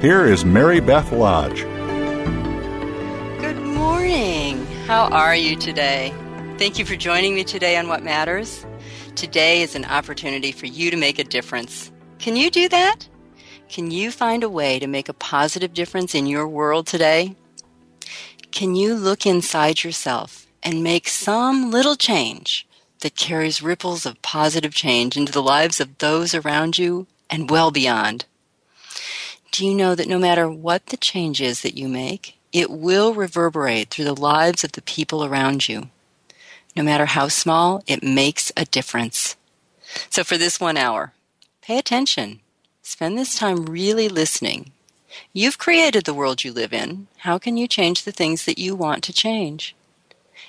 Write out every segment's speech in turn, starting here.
here is Mary Beth Lodge. Good morning. How are you today? Thank you for joining me today on What Matters. Today is an opportunity for you to make a difference. Can you do that? Can you find a way to make a positive difference in your world today? Can you look inside yourself and make some little change that carries ripples of positive change into the lives of those around you and well beyond? Do you know that no matter what the change is that you make, it will reverberate through the lives of the people around you? No matter how small, it makes a difference. So for this one hour, pay attention. Spend this time really listening. You've created the world you live in. How can you change the things that you want to change?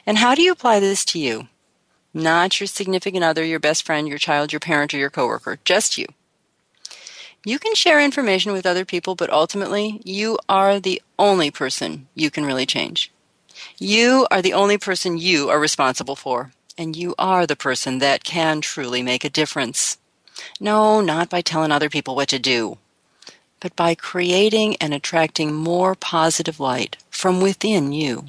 And how do you apply this to you? Not your significant other, your best friend, your child, your parent, or your coworker, just you. You can share information with other people, but ultimately, you are the only person you can really change. You are the only person you are responsible for, and you are the person that can truly make a difference. No, not by telling other people what to do, but by creating and attracting more positive light from within you.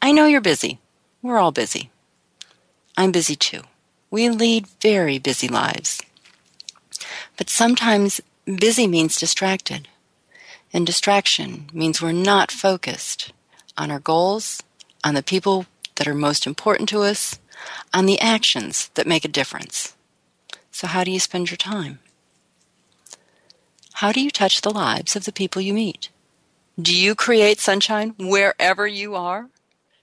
I know you're busy. We're all busy. I'm busy too. We lead very busy lives. But sometimes busy means distracted. And distraction means we're not focused on our goals, on the people that are most important to us, on the actions that make a difference. So, how do you spend your time? How do you touch the lives of the people you meet? Do you create sunshine wherever you are?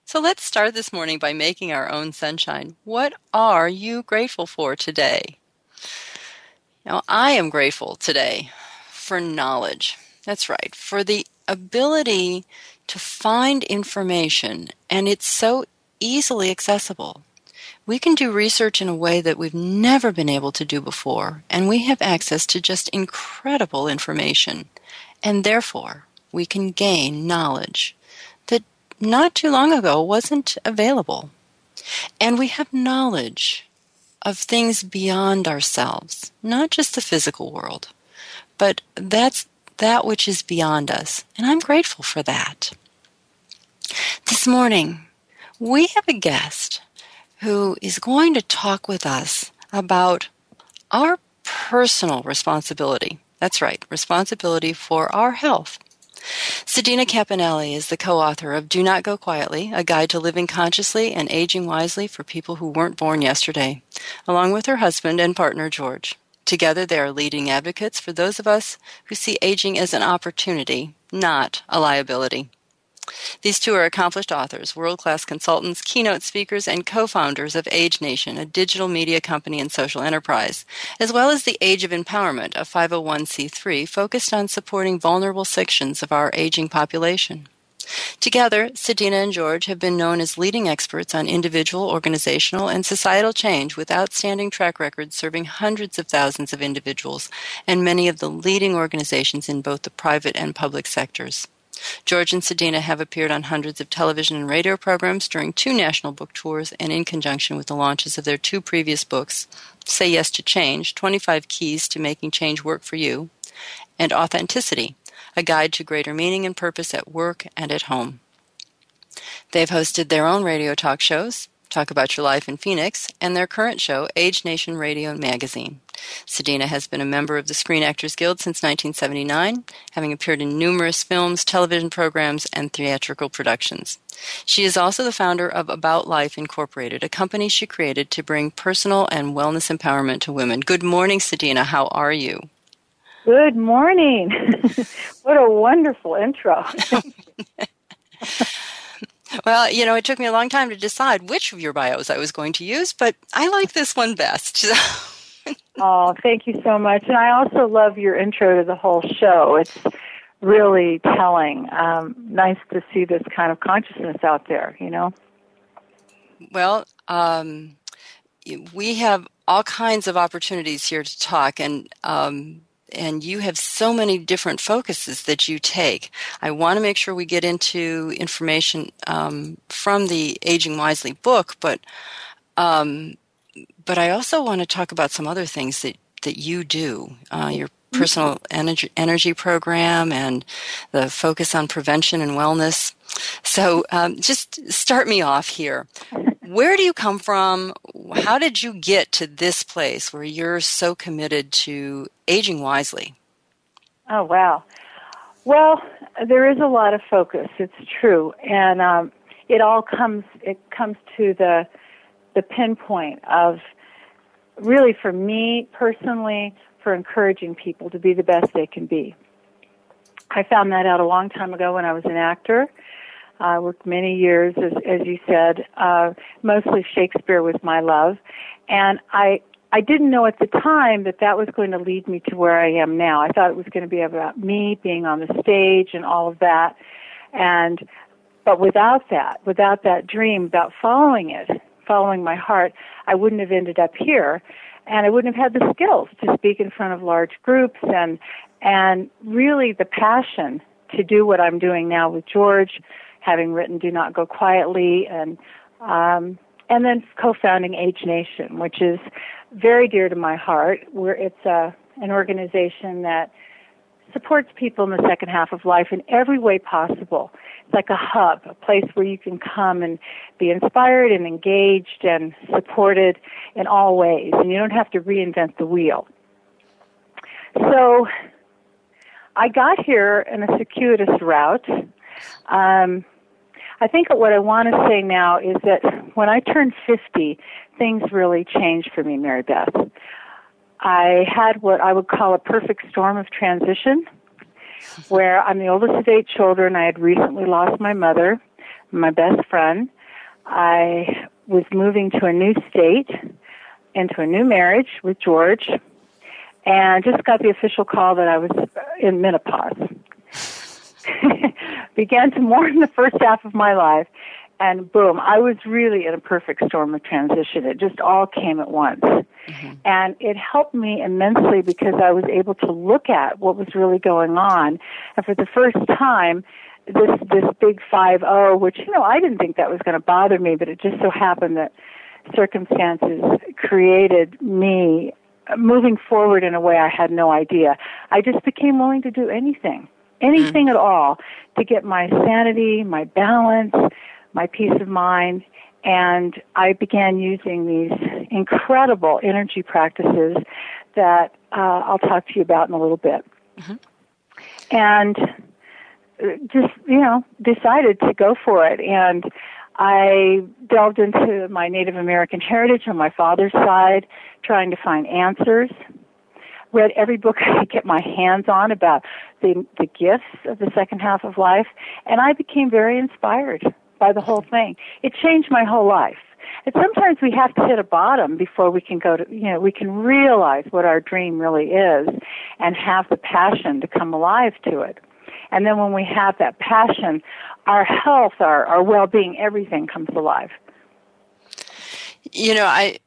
So let's start this morning by making our own sunshine. What are you grateful for today? Now, I am grateful today for knowledge. That's right, for the ability to find information, and it's so easily accessible. We can do research in a way that we've never been able to do before, and we have access to just incredible information. And therefore, we can gain knowledge that not too long ago wasn't available. And we have knowledge of things beyond ourselves, not just the physical world, but that's that which is beyond us. And I'm grateful for that. This morning, we have a guest who is going to talk with us about our personal responsibility. That's right, responsibility for our health. Sedena Cappannelli is the co-author of Do Not Go Quietly, a guide to living consciously and aging wisely for people who weren't born yesterday, along with her husband and partner George. Together they are leading advocates for those of us who see aging as an opportunity, not a liability. These two are accomplished authors, world-class consultants, keynote speakers, and co-founders of Age Nation, a digital media company and social enterprise, as well as the Age of Empowerment, a 501c3 focused on supporting vulnerable sections of our aging population. Together, Sedena and George have been known as leading experts on individual, organizational, and societal change with outstanding track records serving hundreds of thousands of individuals and many of the leading organizations in both the private and public sectors. George and Sedena have appeared on hundreds of television and radio programs during two national book tours and in conjunction with the launches of their two previous books, Say Yes to Change 25 Keys to Making Change Work for You, and Authenticity, a guide to greater meaning and purpose at work and at home. They've hosted their own radio talk shows, Talk About Your Life in Phoenix, and their current show, Age Nation Radio Magazine. Sedena has been a member of the Screen Actors Guild since 1979, having appeared in numerous films, television programs, and theatrical productions. She is also the founder of About Life Incorporated, a company she created to bring personal and wellness empowerment to women. Good morning, Sedena. How are you? Good morning. what a wonderful intro. well, you know, it took me a long time to decide which of your bios I was going to use, but I like this one best. oh, thank you so much. And I also love your intro to the whole show. It's really telling. Um, nice to see this kind of consciousness out there, you know? Well, um, we have all kinds of opportunities here to talk, and um, and you have so many different focuses that you take. I want to make sure we get into information um, from the Aging Wisely book, but um, but I also want to talk about some other things that that you do. Uh, your personal energy, energy program and the focus on prevention and wellness. So, um, just start me off here. Where do you come from? How did you get to this place where you're so committed to aging wisely? Oh, wow. Well, there is a lot of focus. It's true, and um, it all comes. It comes to the the pinpoint of really for me personally for encouraging people to be the best they can be. I found that out a long time ago when I was an actor. I worked many years, as, as you said. Uh, mostly Shakespeare was my love, and I I didn't know at the time that that was going to lead me to where I am now. I thought it was going to be about me being on the stage and all of that, and but without that, without that dream, about following it, following my heart, I wouldn't have ended up here and I wouldn't have had the skills to speak in front of large groups and and really the passion to do what I'm doing now with George, having written Do Not Go Quietly and um and then co-founding Age Nation, which is very dear to my heart. Where it's a an organization that supports people in the second half of life in every way possible. It's like a hub, a place where you can come and be inspired and engaged and supported in all ways, and you don't have to reinvent the wheel. So I got here in a circuitous route. Um, I think what I want to say now is that when I turned 50, things really changed for me, Mary Beth. I had what I would call a perfect storm of transition, where I'm the oldest of eight children. I had recently lost my mother, my best friend. I was moving to a new state, into a new marriage with George, and just got the official call that I was in menopause. Began to mourn the first half of my life and boom, I was really in a perfect storm of transition. It just all came at once. Mm-hmm. And it helped me immensely because I was able to look at what was really going on. And for the first time, this this big five zero, which you know I didn't think that was going to bother me, but it just so happened that circumstances created me moving forward in a way I had no idea. I just became willing to do anything, anything mm-hmm. at all, to get my sanity, my balance, my peace of mind, and I began using these incredible energy practices that uh, I'll talk to you about in a little bit. Mm-hmm. And uh, just, you know, decided to go for it. And I delved into my Native American heritage on my father's side, trying to find answers. Read every book I could get my hands on about the, the gifts of the second half of life, and I became very inspired by the whole thing. It changed my whole life. And sometimes we have to hit a bottom before we can go to, you know, we can realize what our dream really is and have the passion to come alive to it. And then when we have that passion, our health, our, our well-being, everything comes alive. You know, I,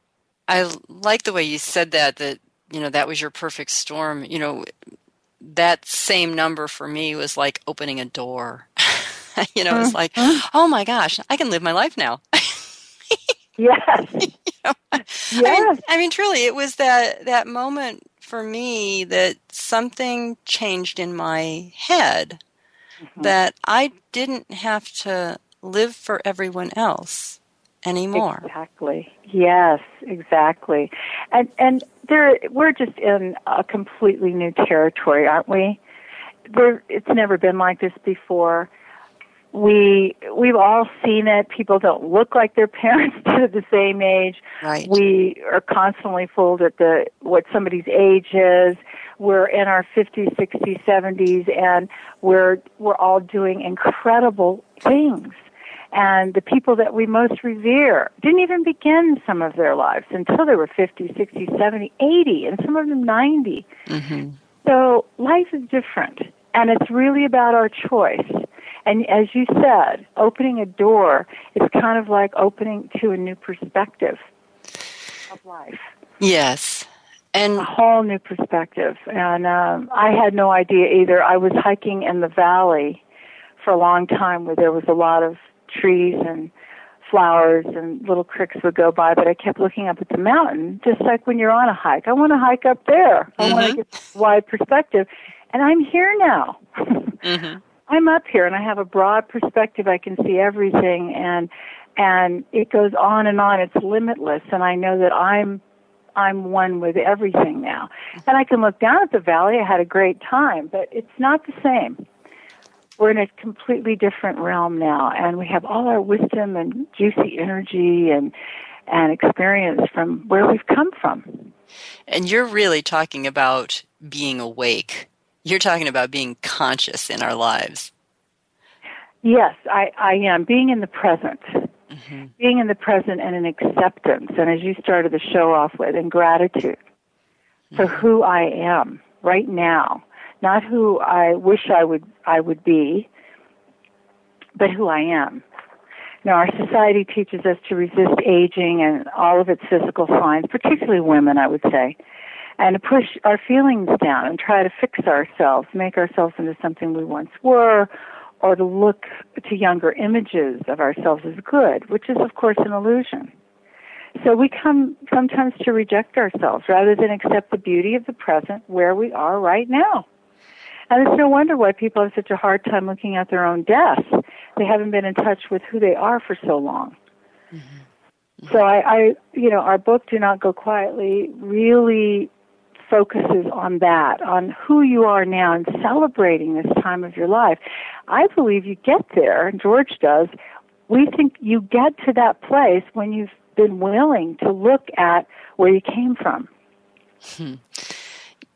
I like the way you said that, that, you know, that was your perfect storm. You know, that same number for me was like opening a door. you know, it's like, mm-hmm. oh my gosh, I can live my life now. yes. you know? Yes. I mean, I mean, truly, it was that that moment for me that something changed in my head mm-hmm. that I didn't have to live for everyone else anymore. Exactly. Yes, exactly. And and there we're just in a completely new territory, aren't we? There it's never been like this before. We we've all seen it. People don't look like their parents did at the same age. Right. We are constantly fooled at the what somebody's age is. We're in our 50s, 60s, 70s and we're we're all doing incredible things and the people that we most revere didn't even begin some of their lives until they were 50, 60, 70, 80, and some of them 90. Mm-hmm. So life is different, and it's really about our choice. And as you said, opening a door is kind of like opening to a new perspective of life. Yes. And a whole new perspective. And um, I had no idea either. I was hiking in the valley for a long time where there was a lot of trees and flowers and little creeks would go by, but I kept looking up at the mountain, just like when you're on a hike. I want to hike up there. I mm-hmm. want to get wide perspective. And I'm here now. mm-hmm. I'm up here and I have a broad perspective. I can see everything and and it goes on and on. It's limitless and I know that I'm I'm one with everything now. And I can look down at the valley. I had a great time, but it's not the same we're in a completely different realm now, and we have all our wisdom and juicy energy and and experience from where we've come from. And you're really talking about being awake. You're talking about being conscious in our lives. Yes, I, I am. Being in the present. Mm-hmm. Being in the present and in acceptance. And as you started the show off with, in gratitude mm-hmm. for who I am right now not who I wish I would I would be, but who I am. Now, our society teaches us to resist aging and all of its physical signs, particularly women, I would say, and to push our feelings down and try to fix ourselves, make ourselves into something we once were, or to look to younger images of ourselves as good, which is, of course, an illusion. So we come sometimes to reject ourselves rather than accept the beauty of the present where we are right now. And it's no wonder why people have such a hard time looking at their own deaths. They haven't been in touch with who they are for so long. Mm-hmm. So I, I, you know, our book "Do Not Go Quietly" really focuses on that, on who you are now, and celebrating this time of your life. I believe you get there, and George does. We think you get to that place when you've been willing to look at where you came from. Hmm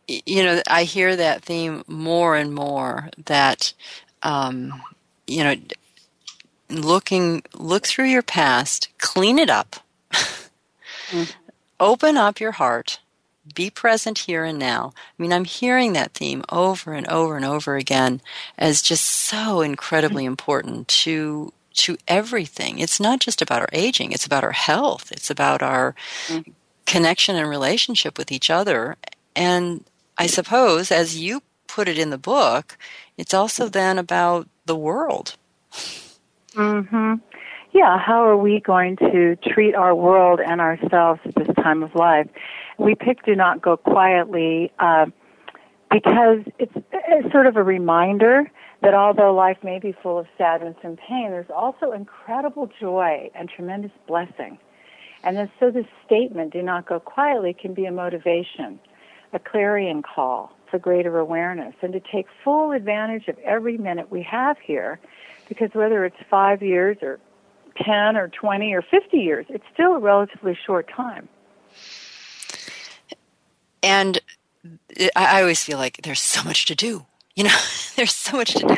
you know, I hear that theme more and more that, um, you know, looking, look through your past, clean it up, mm-hmm. open up your heart, be present here and now. I mean, I'm hearing that theme over and over and over again as just so incredibly mm-hmm. important to to everything. It's not just about our aging, it's about our health, it's about our mm-hmm. connection and relationship with each other. And I suppose, as you put it in the book, it's also then about the world. hmm Yeah, how are we going to treat our world and ourselves at this time of life? We picked Do Not Go Quietly uh, because it's, it's sort of a reminder that although life may be full of sadness and pain, there's also incredible joy and tremendous blessing. And then, so this statement, do not go quietly, can be a motivation a clarion call for greater awareness and to take full advantage of every minute we have here because whether it's five years or 10 or 20 or 50 years, it's still a relatively short time. And I always feel like there's so much to do. You know, there's so much to do.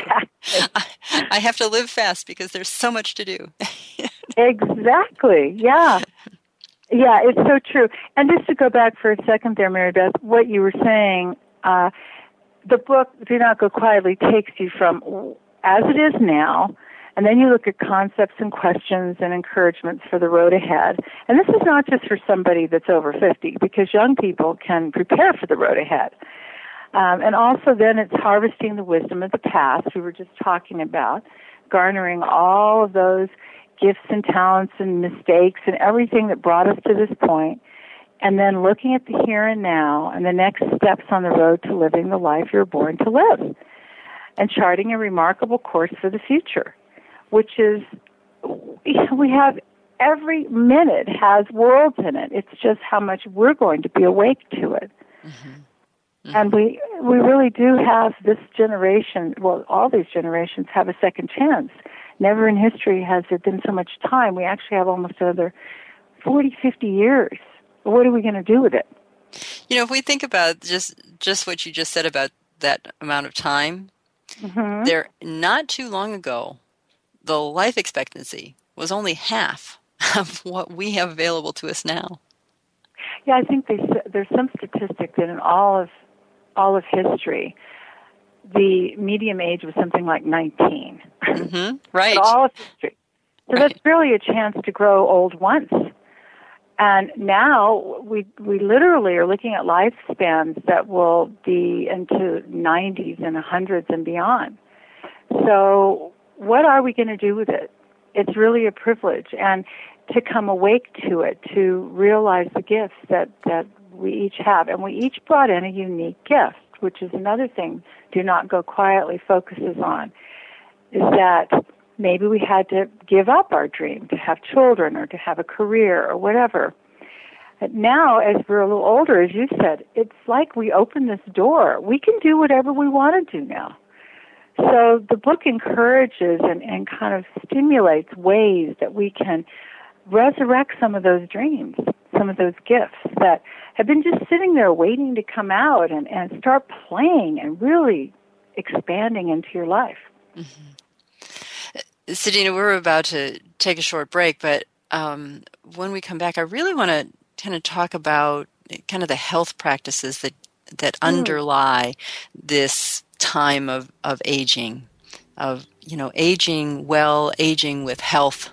I, I have to live fast because there's so much to do. exactly. Yeah. Yeah, it's so true. And just to go back for a second there, Mary Beth, what you were saying, uh, the book Do Not Go Quietly takes you from as it is now, and then you look at concepts and questions and encouragements for the road ahead. And this is not just for somebody that's over 50, because young people can prepare for the road ahead. Um, and also then it's harvesting the wisdom of the past we were just talking about, garnering all of those gifts and talents and mistakes and everything that brought us to this point and then looking at the here and now and the next steps on the road to living the life you're born to live and charting a remarkable course for the future, which is we have every minute has worlds in it. It's just how much we're going to be awake to it. Mm-hmm. Mm-hmm. And we we really do have this generation, well all these generations have a second chance. Never in history has there been so much time. We actually have almost another 40, 50 years. What are we going to do with it? You know, if we think about just just what you just said about that amount of time, mm-hmm. there not too long ago, the life expectancy was only half of what we have available to us now. Yeah, I think there's, there's some statistic that in all of all of history, the medium age was something like 19. Mm-hmm. Right. all of history. So right. that's really a chance to grow old once. And now we we literally are looking at lifespans that will be into 90s and 100s and beyond. So what are we going to do with it? It's really a privilege and to come awake to it, to realize the gifts that that we each have, and we each brought in a unique gift, which is another thing. Do not go quietly focuses on is that maybe we had to give up our dream to have children or to have a career or whatever. But now, as we're a little older, as you said, it's like we open this door. We can do whatever we want to do now. So the book encourages and, and kind of stimulates ways that we can resurrect some of those dreams, some of those gifts that have been just sitting there waiting to come out and, and start playing and really expanding into your life. Mm-hmm. Sedena, we're about to take a short break, but um, when we come back, I really want to kind of talk about kind of the health practices that that mm. underlie this time of, of aging, of you know aging well, aging with health,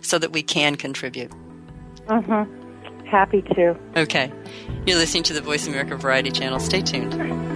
so that we can contribute. Mm-hmm. Happy to. Okay, you're listening to the Voice America Variety Channel. Stay tuned.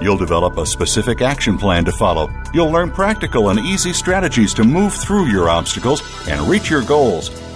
You'll develop a specific action plan to follow. You'll learn practical and easy strategies to move through your obstacles and reach your goals.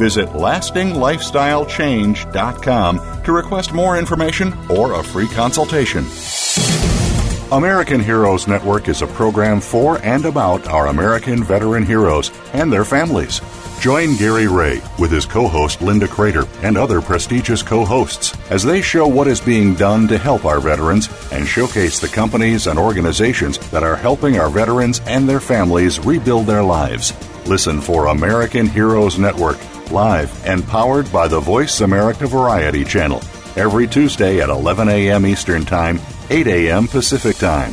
Visit lastinglifestylechange.com to request more information or a free consultation. American Heroes Network is a program for and about our American veteran heroes and their families. Join Gary Ray with his co host Linda Crater and other prestigious co hosts as they show what is being done to help our veterans and showcase the companies and organizations that are helping our veterans and their families rebuild their lives. Listen for American Heroes Network, live and powered by the Voice America Variety Channel, every Tuesday at 11 a.m. Eastern Time, 8 a.m. Pacific Time.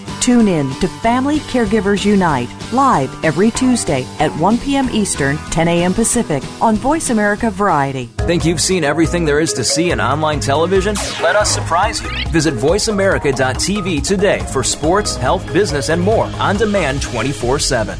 Tune in to Family Caregivers Unite live every Tuesday at 1 p.m. Eastern, 10 a.m. Pacific on Voice America Variety. Think you've seen everything there is to see in online television? Let us surprise you. Visit VoiceAmerica.tv today for sports, health, business, and more on demand 24 7.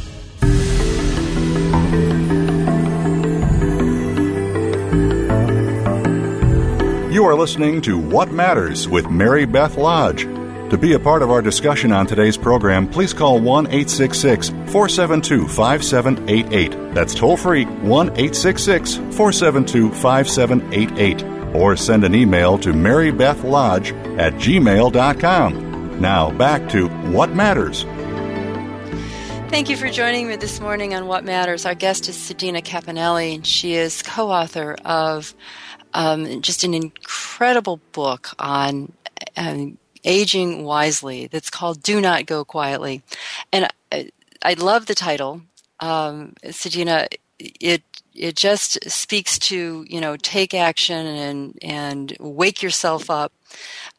You are listening to What Matters with Mary Beth Lodge. To be a part of our discussion on today's program, please call 1 866 472 5788. That's toll free 1 866 472 5788. Or send an email to marybethlodge at gmail.com. Now back to What Matters. Thank you for joining me this morning on What Matters. Our guest is Sedena Cappannelli, and she is co author of um, just an incredible book on um, aging wisely that's called Do Not Go Quietly. And I, I love the title. Um, Sedena, it it just speaks to you know take action and and wake yourself up.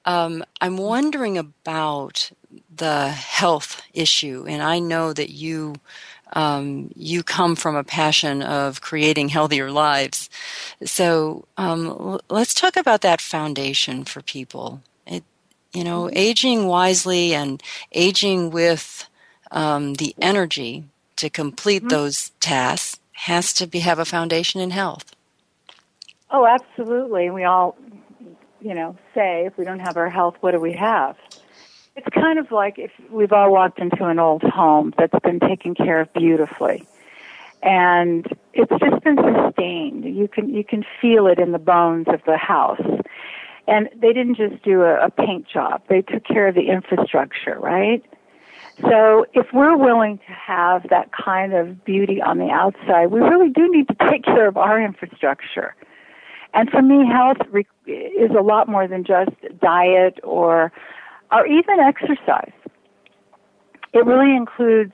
Um, I'm wondering about the health issue, and I know that you um, you come from a passion of creating healthier lives. So um, let's talk about that foundation for people. You know, mm-hmm. aging wisely and aging with um, the energy to complete mm-hmm. those tasks has to be, have a foundation in health. Oh, absolutely. We all, you know, say if we don't have our health, what do we have? It's kind of like if we've all walked into an old home that's been taken care of beautifully. And it's just been sustained. You can you can feel it in the bones of the house. And they didn't just do a, a paint job. They took care of the infrastructure, right? So if we're willing to have that kind of beauty on the outside, we really do need to take care of our infrastructure. And for me, health is a lot more than just diet or or even exercise. It really includes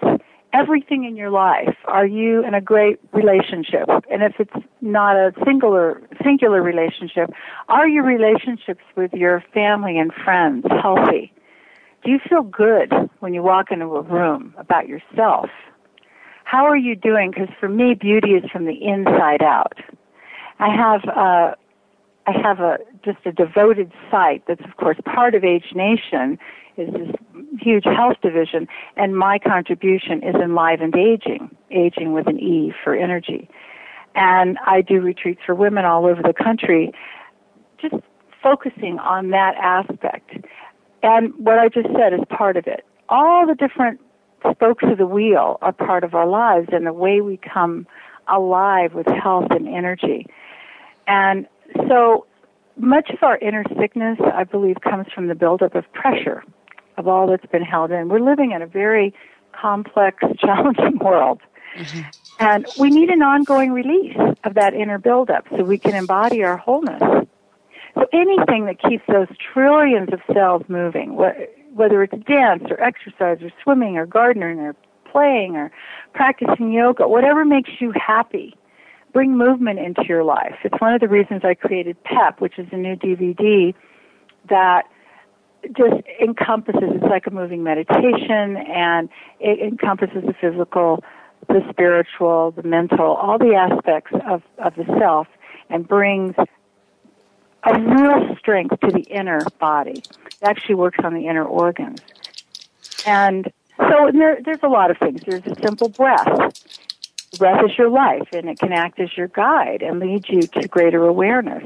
everything in your life. Are you in a great relationship? And if it's not a singular singular relationship, are your relationships with your family and friends healthy? Do you feel good when you walk into a room about yourself? How are you doing? Because for me, beauty is from the inside out. I have a, I have a just a devoted site that's of course part of Age Nation is this huge health division and my contribution is enlivened aging, aging with an E for energy. And I do retreats for women all over the country just focusing on that aspect. And what I just said is part of it. All the different spokes of the wheel are part of our lives and the way we come alive with health and energy. And so much of our inner sickness, I believe, comes from the buildup of pressure of all that's been held in. We're living in a very complex, challenging world. Mm-hmm. And we need an ongoing release of that inner buildup so we can embody our wholeness. So anything that keeps those trillions of cells moving, whether it's dance or exercise or swimming or gardening or playing or practicing yoga, whatever makes you happy, bring movement into your life. It's one of the reasons I created PEP, which is a new DVD that just encompasses, it's like a moving meditation and it encompasses the physical, the spiritual, the mental, all the aspects of, of the self and brings a real strength to the inner body. It actually works on the inner organs. And so there, there's a lot of things. There's a simple breath breath is your life and it can act as your guide and lead you to greater awareness.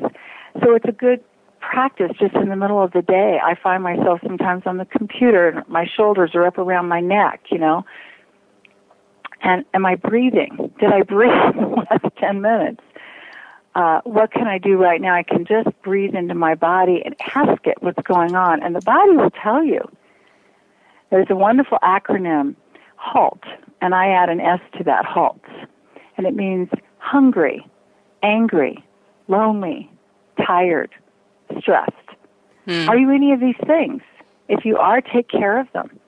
So it's a good practice just in the middle of the day. I find myself sometimes on the computer and my shoulders are up around my neck, you know. And am I breathing? Did I breathe in the last 10 minutes? Uh, what can I do right now? I can just breathe into my body and ask it what's going on. And the body will tell you. There's a wonderful acronym, HALT, and I add an S to that, halts. And it means hungry, angry, lonely, tired, stressed. Hmm. Are you any of these things? If you are, take care of them.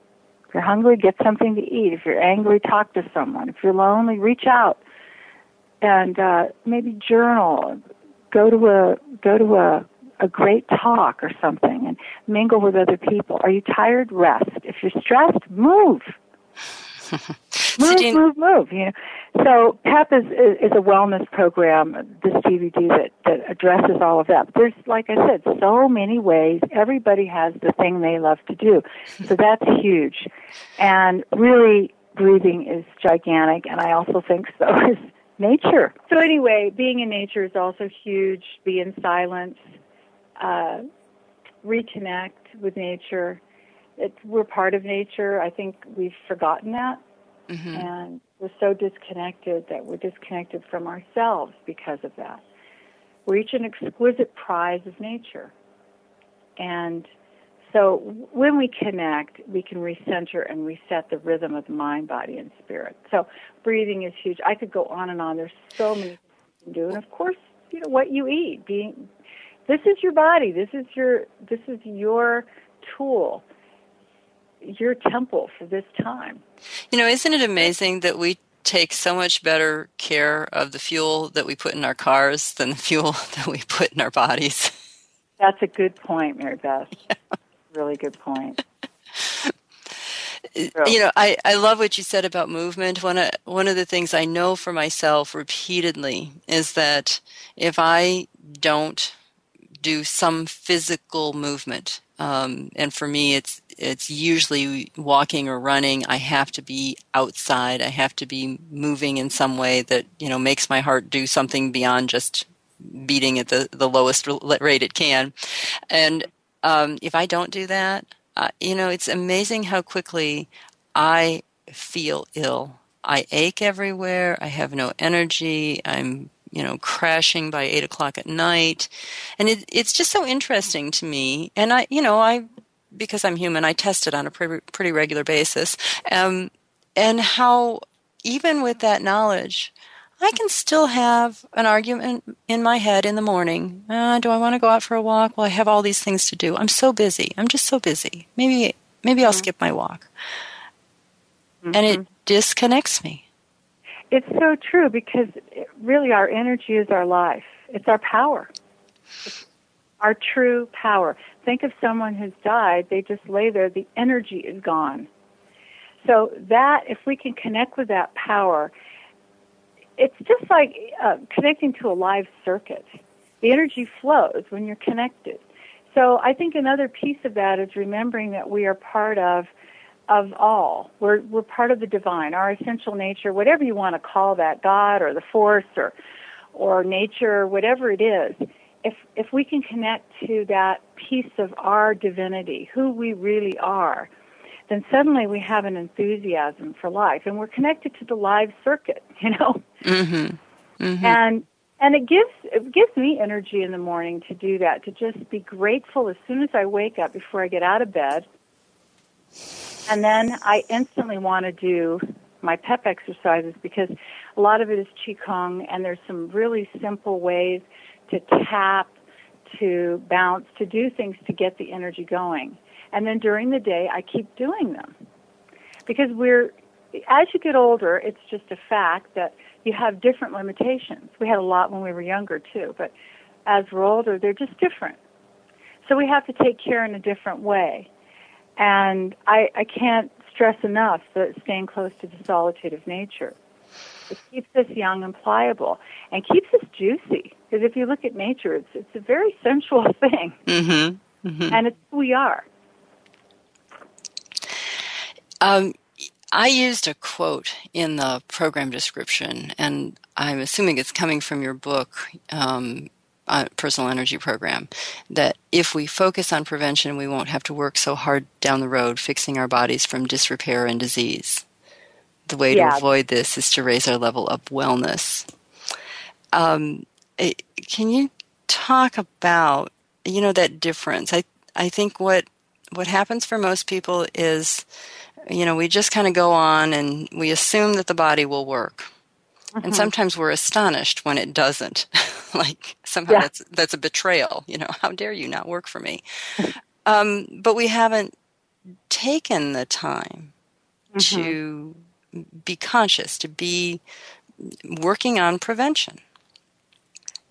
If you're hungry, get something to eat. If you're angry, talk to someone. If you're lonely, reach out and uh, maybe journal. Go to a go to a a great talk or something and mingle with other people. Are you tired? Rest. If you're stressed, move. move, you... move, move. You know, so PEP is, is, is a wellness program. This DVD that that addresses all of that. But there's, like I said, so many ways. Everybody has the thing they love to do, so that's huge. And really, breathing is gigantic. And I also think so is nature. So anyway, being in nature is also huge. Be in silence. uh, reconnect with nature. It's, we're part of nature. I think we've forgotten that. Mm-hmm. And we're so disconnected that we're disconnected from ourselves because of that. We're each an exquisite prize of nature. And so when we connect, we can recenter and reset the rhythm of the mind, body, and spirit. So breathing is huge. I could go on and on. There's so many things you can do. And of course, you know, what you eat. Being this is your body. This is your this is your tool your temple for this time. You know, isn't it amazing that we take so much better care of the fuel that we put in our cars than the fuel that we put in our bodies? That's a good point, Mary Beth. Yeah. Really good point. you know, I, I love what you said about movement. One of, one of the things I know for myself repeatedly is that if I don't do some physical movement, um, and for me, it's it's usually walking or running. I have to be outside. I have to be moving in some way that you know makes my heart do something beyond just beating at the the lowest rate it can. And um, if I don't do that, uh, you know, it's amazing how quickly I feel ill. I ache everywhere. I have no energy. I'm you know, crashing by eight o'clock at night. And it, it's just so interesting to me. And I, you know, I, because I'm human, I test it on a pretty, pretty regular basis. Um, and how even with that knowledge, I can still have an argument in my head in the morning. Uh, do I want to go out for a walk? Well, I have all these things to do. I'm so busy. I'm just so busy. Maybe, maybe I'll mm-hmm. skip my walk. Mm-hmm. And it mm-hmm. disconnects me. It's so true because really our energy is our life. It's our power. It's our true power. Think of someone who's died, they just lay there, the energy is gone. So that, if we can connect with that power, it's just like uh, connecting to a live circuit. The energy flows when you're connected. So I think another piece of that is remembering that we are part of of all. We're we're part of the divine, our essential nature, whatever you want to call that, God or the force or or nature, whatever it is. If if we can connect to that piece of our divinity, who we really are, then suddenly we have an enthusiasm for life, and we're connected to the live circuit, you know. Mm-hmm. Mm-hmm. And and it gives it gives me energy in the morning to do that, to just be grateful as soon as I wake up before I get out of bed and then I instantly want to do my pep exercises because a lot of it is Qigong and there's some really simple ways to tap, to bounce, to do things to get the energy going. And then during the day, I keep doing them. Because we're, as you get older, it's just a fact that you have different limitations. We had a lot when we were younger too, but as we're older, they're just different. So we have to take care in a different way. And I, I can't stress enough that staying close to the solitude of nature. It keeps us young and pliable and keeps us juicy. Because if you look at nature, it's, it's a very sensual thing. Mm-hmm. Mm-hmm. And it's who we are. Um, I used a quote in the program description, and I'm assuming it's coming from your book, um, uh, personal energy program that if we focus on prevention, we won't have to work so hard down the road fixing our bodies from disrepair and disease. The way yeah. to avoid this is to raise our level of wellness. Um, can you talk about you know that difference? I I think what what happens for most people is you know we just kind of go on and we assume that the body will work Mm-hmm. And sometimes we're astonished when it doesn't. like somehow yeah. that's that's a betrayal. You know, how dare you not work for me? um, but we haven't taken the time mm-hmm. to be conscious, to be working on prevention.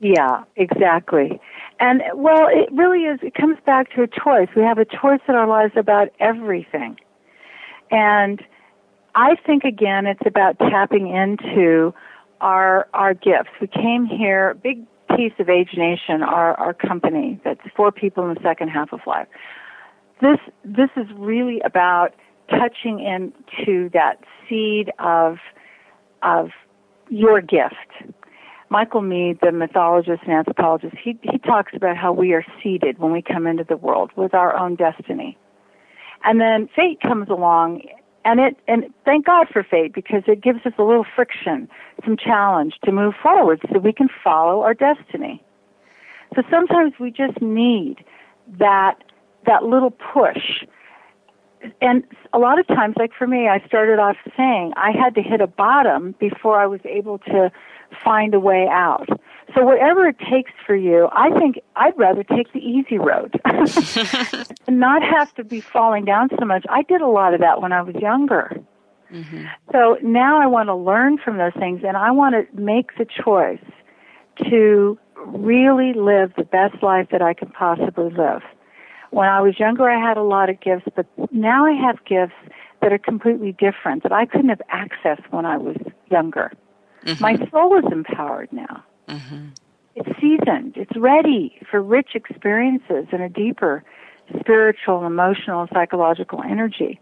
Yeah, exactly. And well, it really is. It comes back to a choice. We have a choice in our lives about everything, and I think again, it's about tapping into our our gifts. We came here, big piece of Age Nation, our our company that's for people in the second half of life. This this is really about touching into that seed of of your gift. Michael Meade, the mythologist and anthropologist, he, he talks about how we are seeded when we come into the world with our own destiny. And then fate comes along and it and thank God for fate because it gives us a little friction, some challenge to move forward so we can follow our destiny. So sometimes we just need that that little push. And a lot of times, like for me, I started off saying I had to hit a bottom before I was able to find a way out. So whatever it takes for you, I think I'd rather take the easy road and not have to be falling down so much. I did a lot of that when I was younger. Mm-hmm. So now I want to learn from those things and I want to make the choice to really live the best life that I can possibly live. When I was younger, I had a lot of gifts, but now I have gifts that are completely different that I couldn't have accessed when I was younger. Mm-hmm. My soul is empowered now. Mm-hmm. It's seasoned. It's ready for rich experiences and a deeper spiritual, emotional, psychological energy.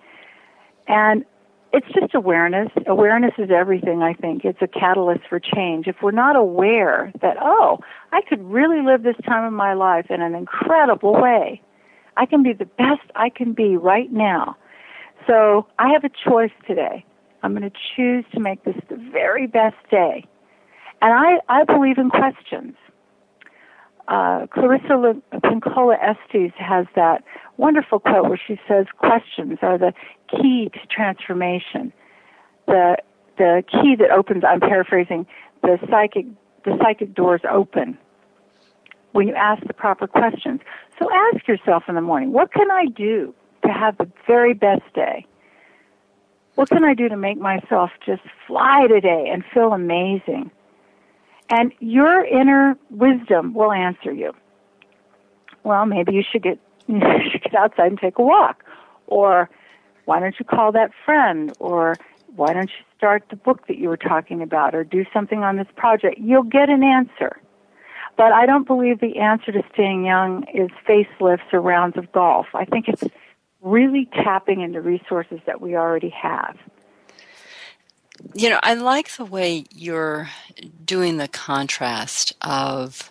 And it's just awareness. Awareness is everything, I think. It's a catalyst for change. If we're not aware that, oh, I could really live this time of my life in an incredible way, I can be the best I can be right now. So I have a choice today. I'm going to choose to make this the very best day. And I, I believe in questions. Uh, Clarissa Pinkola Estes has that wonderful quote where she says, "Questions are the key to transformation. The the key that opens. I'm paraphrasing. The psychic the psychic doors open when you ask the proper questions. So ask yourself in the morning, what can I do to have the very best day? What can I do to make myself just fly today and feel amazing? And your inner wisdom will answer you. Well, maybe you should get you should get outside and take a walk. Or why don't you call that friend? Or why don't you start the book that you were talking about or do something on this project? You'll get an answer. But I don't believe the answer to staying young is facelifts or rounds of golf. I think it's really tapping into resources that we already have. You know, I like the way you're doing the contrast of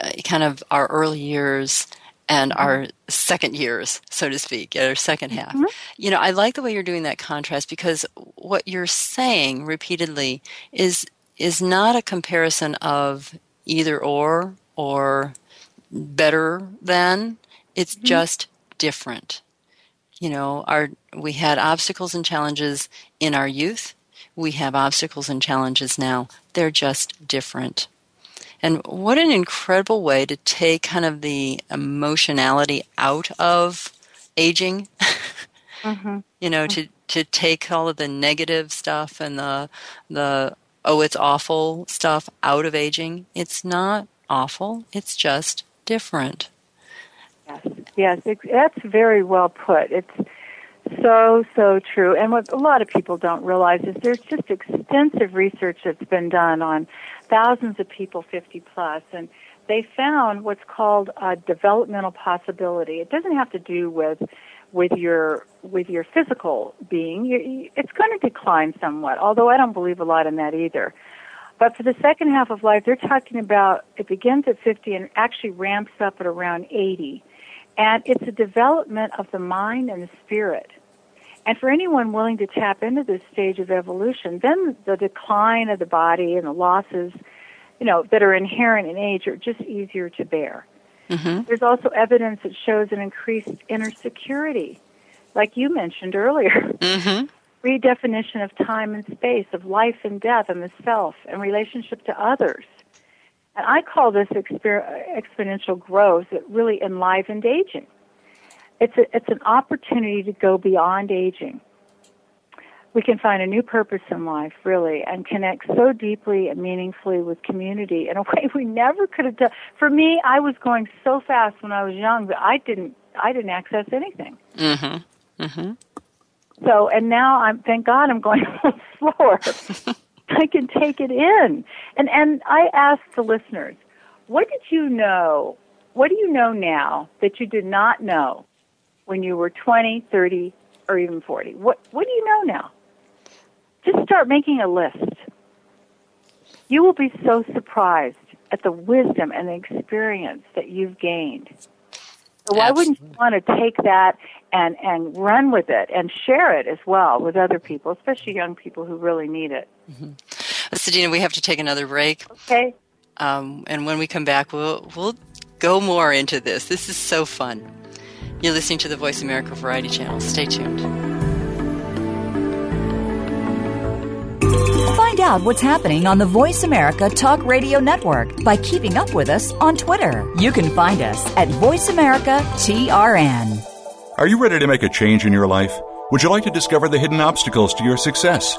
uh, kind of our early years and mm-hmm. our second years, so to speak, our second half. Mm-hmm. You know, I like the way you're doing that contrast because what you're saying repeatedly is is not a comparison of either or or better than. It's mm-hmm. just different. You know, our we had obstacles and challenges in our youth. We have obstacles and challenges now. They're just different. And what an incredible way to take kind of the emotionality out of aging. mm-hmm. You know, to to take all of the negative stuff and the the oh it's awful stuff out of aging. It's not awful. It's just different. Yes, yes, that's very well put. It's so, so true. And what a lot of people don't realize is there's just extensive research that's been done on thousands of people 50 plus, and they found what's called a developmental possibility. It doesn't have to do with with your with your physical being. You, it's going to decline somewhat, although I don't believe a lot in that either. But for the second half of life, they're talking about it begins at 50 and actually ramps up at around 80. And it's a development of the mind and the spirit. And for anyone willing to tap into this stage of evolution, then the decline of the body and the losses, you know, that are inherent in age are just easier to bear. Mm-hmm. There's also evidence that shows an increased inner security, like you mentioned earlier. Mm-hmm. Redefinition of time and space, of life and death, and the self, and relationship to others. And I call this exper- exponential growth that really enlivened aging. It's, a, it's an opportunity to go beyond aging. We can find a new purpose in life, really, and connect so deeply and meaningfully with community in a way we never could have done. For me, I was going so fast when I was young that I didn't, I didn't access anything. Mm-hmm. Mm-hmm. So, and now I'm, thank God I'm going a little slower. I can take it in. And and I ask the listeners, what did you know? What do you know now that you did not know when you were 20, 30, or even 40? What what do you know now? Just start making a list. you will be so surprised at the wisdom and the experience that you've gained. So why wouldn't you want to take that and and run with it and share it as well with other people, especially young people who really need it? Mm-hmm. Sedena, we have to take another break. Okay. Um, and when we come back, we'll we'll go more into this. This is so fun. You're listening to the Voice America Variety Channel. Stay tuned. Find out what's happening on the Voice America Talk Radio Network by keeping up with us on Twitter. You can find us at Voice America TRN. Are you ready to make a change in your life? Would you like to discover the hidden obstacles to your success?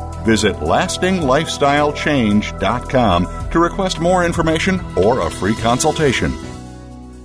Visit lastinglifestylechange.com to request more information or a free consultation.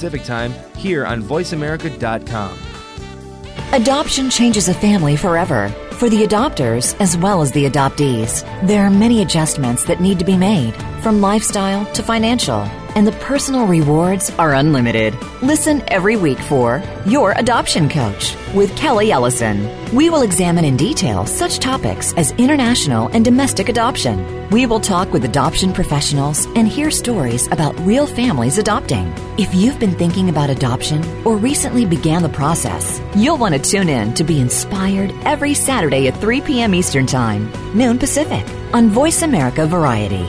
Time here on VoiceAmerica.com. Adoption changes a family forever for the adopters as well as the adoptees. There are many adjustments that need to be made, from lifestyle to financial, and the personal rewards are unlimited. Listen every week for Your Adoption Coach with Kelly Ellison. We will examine in detail such topics as international and domestic adoption. We will talk with adoption professionals and hear stories about real families adopting. If you've been thinking about adoption or recently began the process, you'll want to tune in to be inspired every Saturday at 3 p.m. Eastern Time, noon Pacific, on Voice America Variety.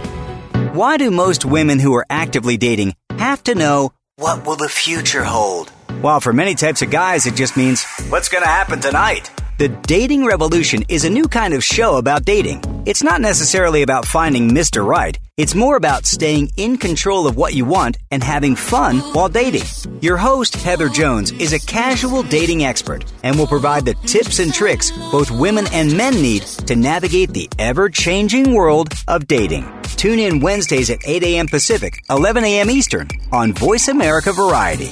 Why do most women who are actively dating have to know what will the future hold? While for many types of guys, it just means what's going to happen tonight. The Dating Revolution is a new kind of show about dating. It's not necessarily about finding Mr. Right. It's more about staying in control of what you want and having fun while dating. Your host, Heather Jones, is a casual dating expert and will provide the tips and tricks both women and men need to navigate the ever changing world of dating. Tune in Wednesdays at 8 a.m. Pacific, 11 a.m. Eastern on Voice America Variety.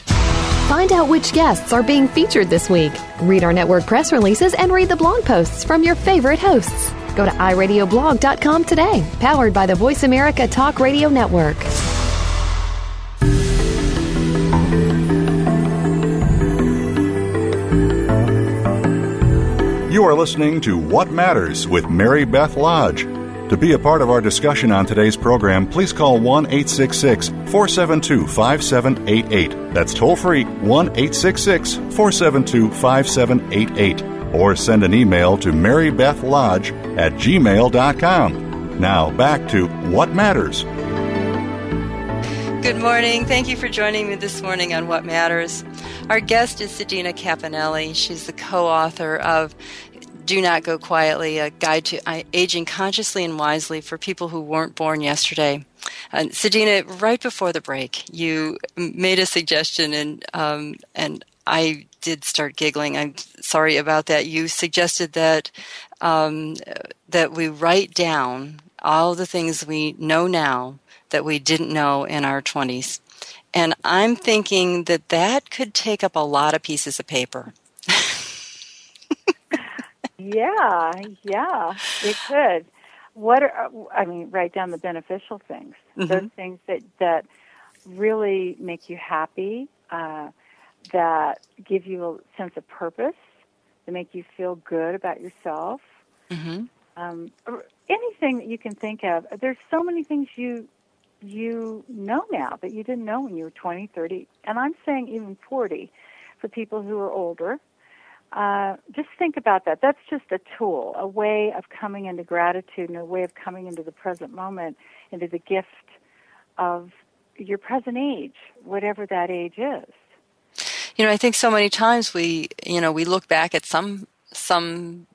Find out which guests are being featured this week. Read our network press releases and read the blog posts from your favorite hosts. Go to iradioblog.com today, powered by the Voice America Talk Radio Network. You are listening to What Matters with Mary Beth Lodge. To be a part of our discussion on today's program, please call 1 866 472 5788. That's toll free 1 866 472 5788. Or send an email to marybethlodge at gmail.com. Now back to What Matters. Good morning. Thank you for joining me this morning on What Matters. Our guest is Sedena Cappannelli. She's the co author of do Not Go Quietly, a guide to aging consciously and wisely for people who weren't born yesterday. And Sedena, right before the break, you made a suggestion, and um, and I did start giggling. I'm sorry about that. You suggested that um, that we write down all the things we know now that we didn't know in our 20s. And I'm thinking that that could take up a lot of pieces of paper. Yeah, yeah, it could. What are, I mean, write down the beneficial things, mm-hmm. those things that that really make you happy, uh, that give you a sense of purpose, that make you feel good about yourself. Mm-hmm. Um, anything that you can think of. There's so many things you you know now that you didn't know when you were 20, 30, and I'm saying even 40 for people who are older. Uh, just think about that. That's just a tool, a way of coming into gratitude and a way of coming into the present moment, into the gift of your present age, whatever that age is. You know, I think so many times we, you know, we look back at some some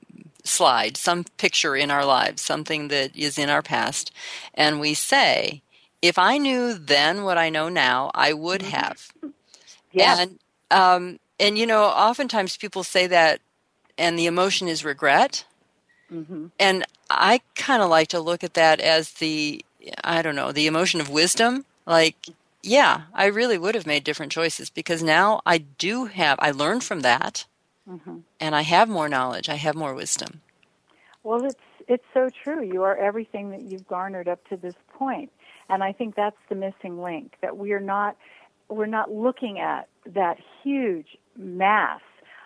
slide, some picture in our lives, something that is in our past, and we say, if I knew then what I know now, I would mm-hmm. have. Yeah. And um, and you know, oftentimes people say that, and the emotion is regret. Mm-hmm. And I kind of like to look at that as the I don't know the emotion of wisdom. Like, yeah, I really would have made different choices because now I do have I learned from that, mm-hmm. and I have more knowledge. I have more wisdom. Well, it's it's so true. You are everything that you've garnered up to this point. And I think that's the missing link that we are not we're not looking at that huge mass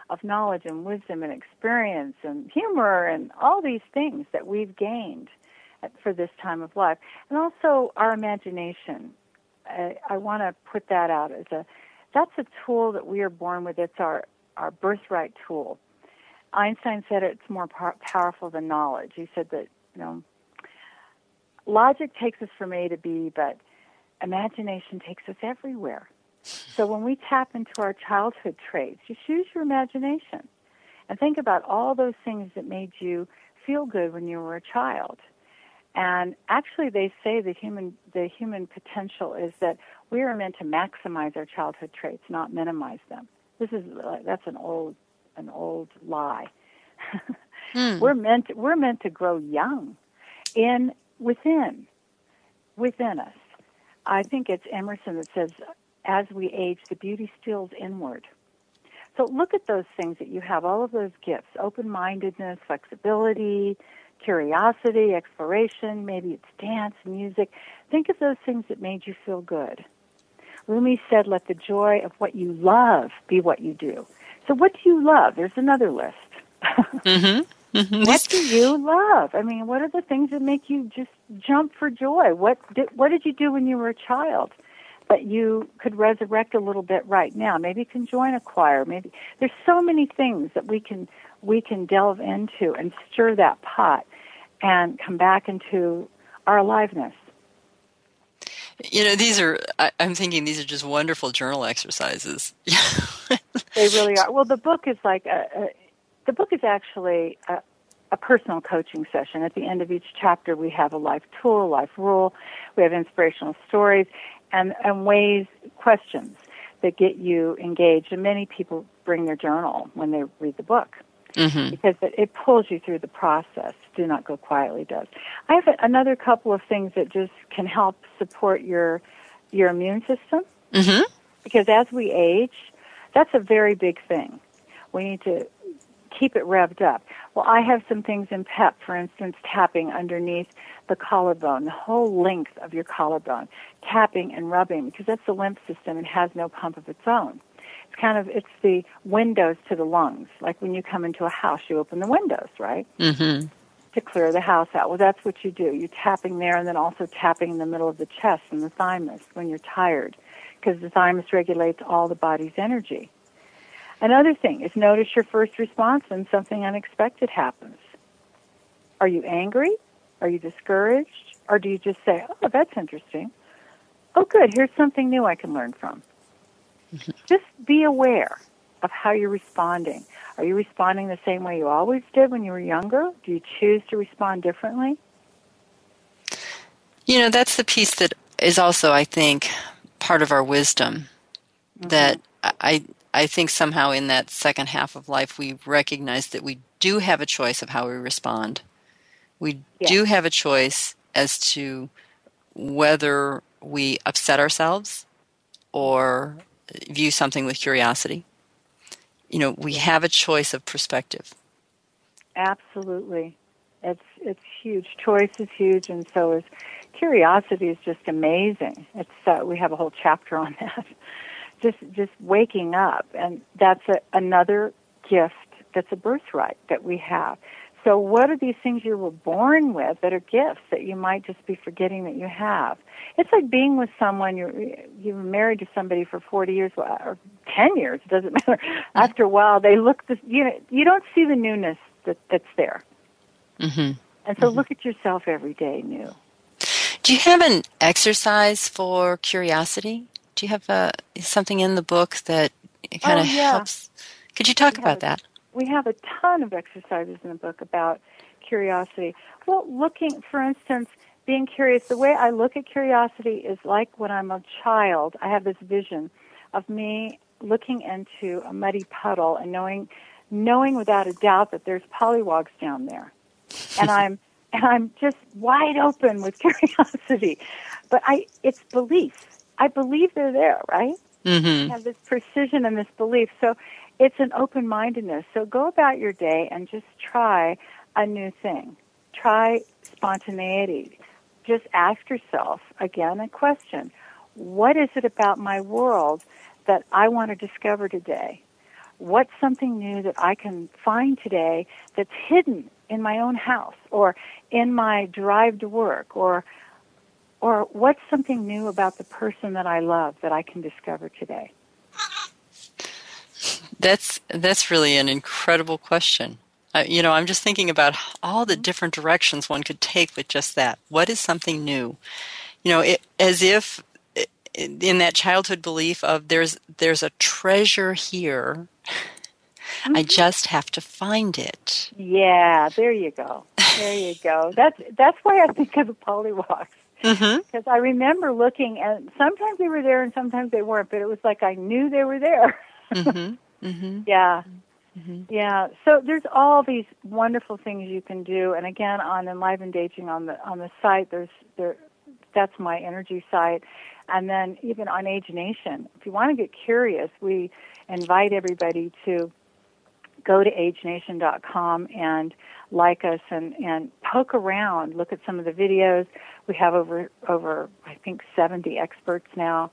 of knowledge and wisdom and experience and humor and all these things that we've gained for this time of life. And also our imagination. I, I want to put that out as a that's a tool that we are born with. It's our our birthright tool. Einstein said it's more par- powerful than knowledge. He said that you know logic takes us from A to B, but imagination takes us everywhere. So when we tap into our childhood traits, just use your imagination and think about all those things that made you feel good when you were a child. And actually, they say the human the human potential is that we are meant to maximize our childhood traits, not minimize them. This is that's an old an old lie. mm. We're meant to, we're meant to grow young in within, within us. I think it's Emerson that says, as we age, the beauty steals inward. So look at those things that you have, all of those gifts open mindedness, flexibility, curiosity, exploration, maybe it's dance, music. Think of those things that made you feel good. Rumi said, let the joy of what you love be what you do. So, what do you love? There's another list. mm-hmm. Mm-hmm. What do you love? I mean, what are the things that make you just jump for joy? What did, what did you do when you were a child that you could resurrect a little bit right now? Maybe you can join a choir. Maybe there's so many things that we can we can delve into and stir that pot and come back into our aliveness. You know, these are, I, am thinking these are just wonderful journal exercises. they really are. Well, the book is like a, a the book is actually a, a personal coaching session. At the end of each chapter, we have a life tool, a life rule, we have inspirational stories, and, and ways, questions that get you engaged. And many people bring their journal when they read the book. Mm-hmm. Because it, it pulls you through the process. Do not go quietly does. I have another couple of things that just can help support your your immune system. Mm-hmm. Because as we age, that's a very big thing. We need to keep it revved up. Well, I have some things in PEP, for instance, tapping underneath the collarbone, the whole length of your collarbone, tapping and rubbing because that's the lymph system and has no pump of its own. It's kind of it's the windows to the lungs. Like when you come into a house, you open the windows, right? Mm-hmm. To clear the house out. Well, that's what you do. You're tapping there and then also tapping in the middle of the chest and the thymus when you're tired because the thymus regulates all the body's energy. Another thing is notice your first response when something unexpected happens. Are you angry? Are you discouraged? Or do you just say, oh, that's interesting? Oh, good, here's something new I can learn from. just be aware of how you're responding. Are you responding the same way you always did when you were younger? Do you choose to respond differently? You know, that's the piece that is also, I think, part of our wisdom. Mm-hmm. That I I think somehow in that second half of life, we recognize that we do have a choice of how we respond. We do have a choice as to whether we upset ourselves or view something with curiosity. You know, we have a choice of perspective. Absolutely. It's it's huge. Choice is huge, and so is curiosity. Is just amazing. It's uh, we have a whole chapter on that. Just just waking up, and that's a, another gift. That's a birthright that we have. So, what are these things you were born with that are gifts that you might just be forgetting that you have? It's like being with someone you're you're married to somebody for 40 years or 10 years. It doesn't matter. After a while, they look the you know you don't see the newness that that's there. hmm And so look at yourself every day new. Do you have an exercise for curiosity? Do you have uh, something in the book that kind Oh, of yeah. helps? Could you talk We about have- that? We have a ton of exercises in the book about curiosity. Well, looking, for instance, being curious, the way I look at curiosity is like when I'm a child, I have this vision of me looking into a muddy puddle and knowing knowing without a doubt that there's pollywogs down there. And I'm and I'm just wide open with curiosity. But I it's belief. I believe they're there, right? Mm-hmm. have this precision and this belief. So it's an open mindedness. So go about your day and just try a new thing. Try spontaneity. Just ask yourself again a question. What is it about my world that I want to discover today? What's something new that I can find today that's hidden in my own house or in my drive to work or or what's something new about the person that I love that I can discover today? That's that's really an incredible question. Uh, you know, I'm just thinking about all the different directions one could take with just that. What is something new? You know, it, as if in that childhood belief of there's there's a treasure here. I just have to find it. Yeah, there you go. There you go. That's that's why I think of the Mm-hmm. because I remember looking and sometimes they were there and sometimes they weren't, but it was like I knew they were there. Mm-hmm. Mm-hmm. Yeah. Mm-hmm. Yeah. So there's all these wonderful things you can do, and again, on Enlivened Aging on the on the site, there's there. That's my energy site, and then even on Age Nation, if you want to get curious, we invite everybody to go to agenation.com and like us and and poke around, look at some of the videos. We have over over I think 70 experts now.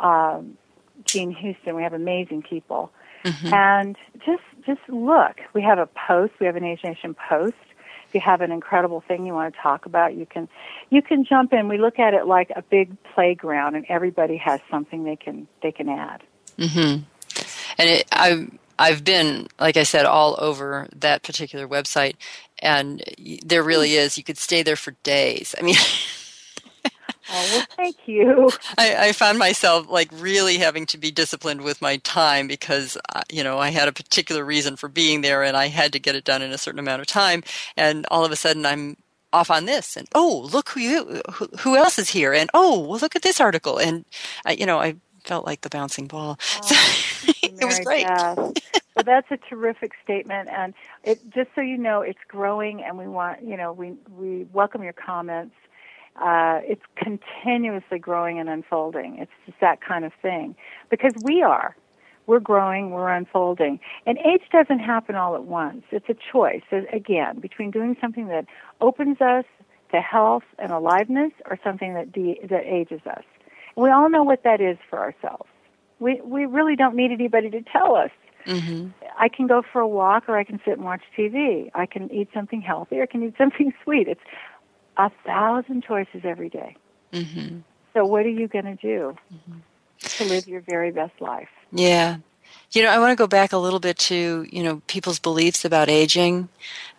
Um, Jean Houston, we have amazing people and just just look. We have a post. We have an Age Nation post. If you have an incredible thing you want to talk about, you can you can jump in. We look at it like a big playground, and everybody has something they can they can add. Mm-hmm. And it, I've I've been, like I said, all over that particular website, and there really is. You could stay there for days. I mean. Oh well, thank you. I, I found myself like really having to be disciplined with my time because uh, you know I had a particular reason for being there and I had to get it done in a certain amount of time and all of a sudden I'm off on this and oh look who you who, who else is here and oh well look at this article and I, you know I felt like the bouncing ball so it was great well, that's a terrific statement, and it just so you know, it's growing, and we want you know we we welcome your comments. Uh, it's continuously growing and unfolding. It's just that kind of thing because we are. We're growing, we're unfolding. And age doesn't happen all at once. It's a choice, again, between doing something that opens us to health and aliveness or something that, de- that ages us. We all know what that is for ourselves. We, we really don't need anybody to tell us. hmm I can go for a walk or I can sit and watch TV. I can eat something healthy or I can eat something sweet. It's a thousand choices every day. hmm So what are you going to do to live your very best life? Yeah. You know, I want to go back a little bit to, you know, people's beliefs about aging.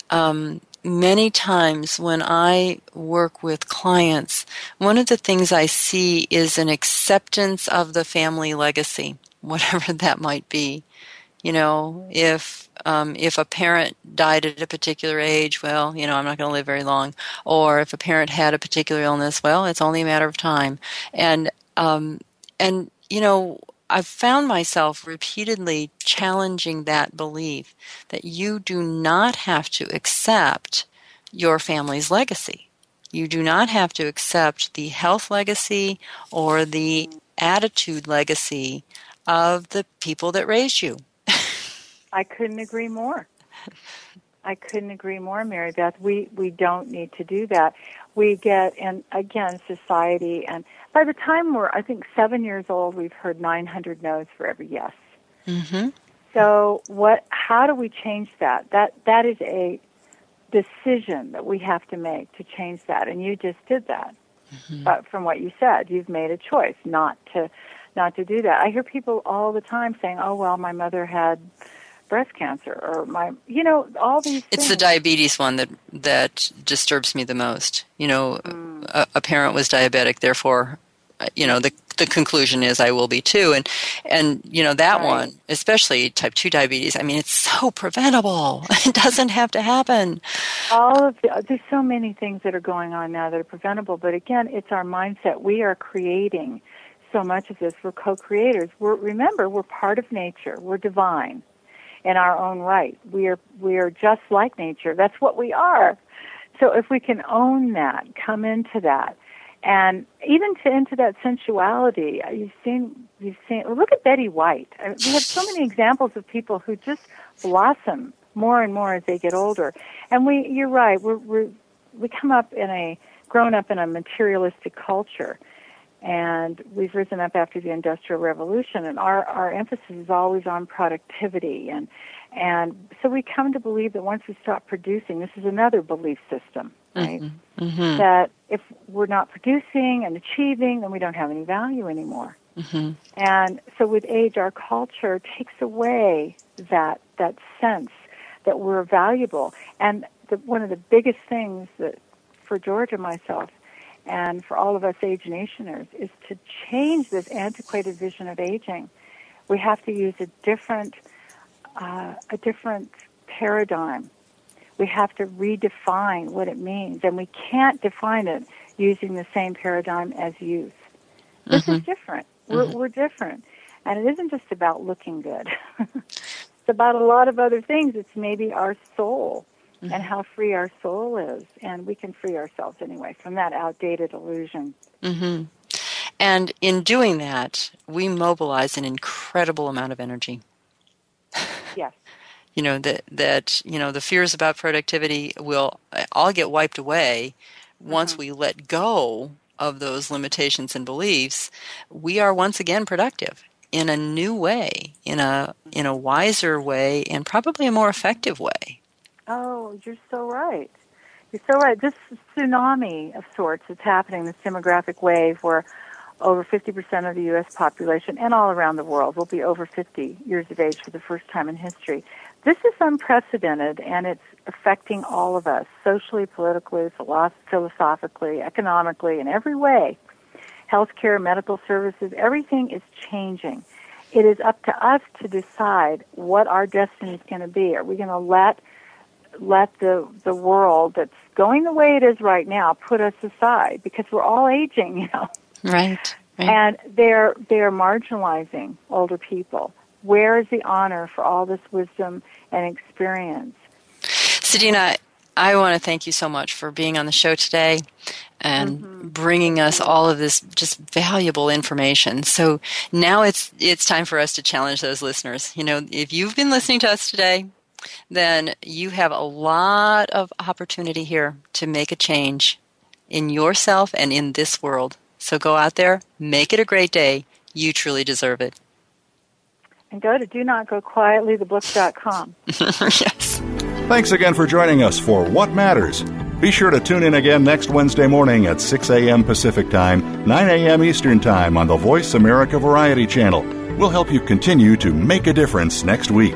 Um, many times when I work with clients, one of the things I see is an acceptance of the family legacy, whatever that might be. You know, if um, if a parent died at a particular age, well, you know, I'm not going to live very long. Or if a parent had a particular illness, well, it's only a matter of time. And um, and you know, I've found myself repeatedly challenging that belief that you do not have to accept your family's legacy. You do not have to accept the health legacy or the attitude legacy of the people that raised you. I couldn't agree more. I couldn't agree more, Mary Beth. We we don't need to do that. We get and again society and by the time we're I think seven years old, we've heard 900 no's for every yes. Mm-hmm. So what? How do we change that? That that is a decision that we have to make to change that, and you just did that. Mm-hmm. But from what you said, you've made a choice not to not to do that. I hear people all the time saying, "Oh well, my mother had." Breast cancer or my you know all these it's things. the diabetes one that that disturbs me the most. You know mm. a, a, parent was diabetic therefore you know the the conclusion is I will be too. And and you know that right. one especially type 2 diabetes I mean it's so preventable. It doesn't have to happen. All of the, there's so many things that are going on now that are preventable. But again it's our mindset. We are creating so much of this. We're co-creators. We're remember we're part of nature. We're divine in our own right. We are we are just like nature. That's what we are. So if we can own that, come into that, and even to into that sensuality, you've seen you've seen. Look at Betty White. I mean, we have so many examples of people who just blossom more and more as they get older. And we, you're right. We're, we're we come up in a grown up in a materialistic culture and we've risen up after the industrial revolution and our our emphasis is always on productivity and and so we come to believe that once we stop producing this is another belief system right mm-hmm. Mm-hmm. that if we're not producing and achieving then we don't have any value anymore mm-hmm. and so with age our culture takes away that that sense that we're valuable and the, one of the biggest things that for George and myself and for all of us age nationers is to change this antiquated vision of aging. We have to use a different, uh, a different paradigm. We have to redefine what it means, and we can't define it using the same paradigm as youth. This mm-hmm. is different. We're, mm-hmm. we're different, and it isn't just about looking good. it's about a lot of other things. It's maybe our soul mm-hmm. and how free our soul is. And we can free ourselves anyway from that outdated illusion. Mm-hmm. And in doing that, we mobilize an incredible amount of energy. Yes. you know that that you know the fears about productivity will all get wiped away once mm-hmm. we let go of those limitations and beliefs. We are once again productive in a new way, in a in a wiser way, and probably a more effective way. Oh, you're so right. You're so right. This tsunami of sorts that's happening, this demographic wave where over 50% of the U.S. population and all around the world will be over 50 years of age for the first time in history. This is unprecedented and it's affecting all of us socially, politically, philosophically, economically, in every way. Healthcare, medical services, everything is changing. It is up to us to decide what our destiny is going to be. Are we going to let let the the world that's going the way it is right now put us aside because we're all aging, you know. Right. right. And they're they're marginalizing older people. Where is the honor for all this wisdom and experience? Sedena, I want to thank you so much for being on the show today and mm-hmm. bringing us all of this just valuable information. So now it's it's time for us to challenge those listeners. You know, if you've been listening to us today, then you have a lot of opportunity here to make a change in yourself and in this world. So go out there, make it a great day. You truly deserve it. And go to do not go quietly thebook.com. yes. Thanks again for joining us for What Matters. Be sure to tune in again next Wednesday morning at 6 a.m. Pacific Time, 9 a.m. Eastern Time on the Voice America Variety Channel. We'll help you continue to make a difference next week.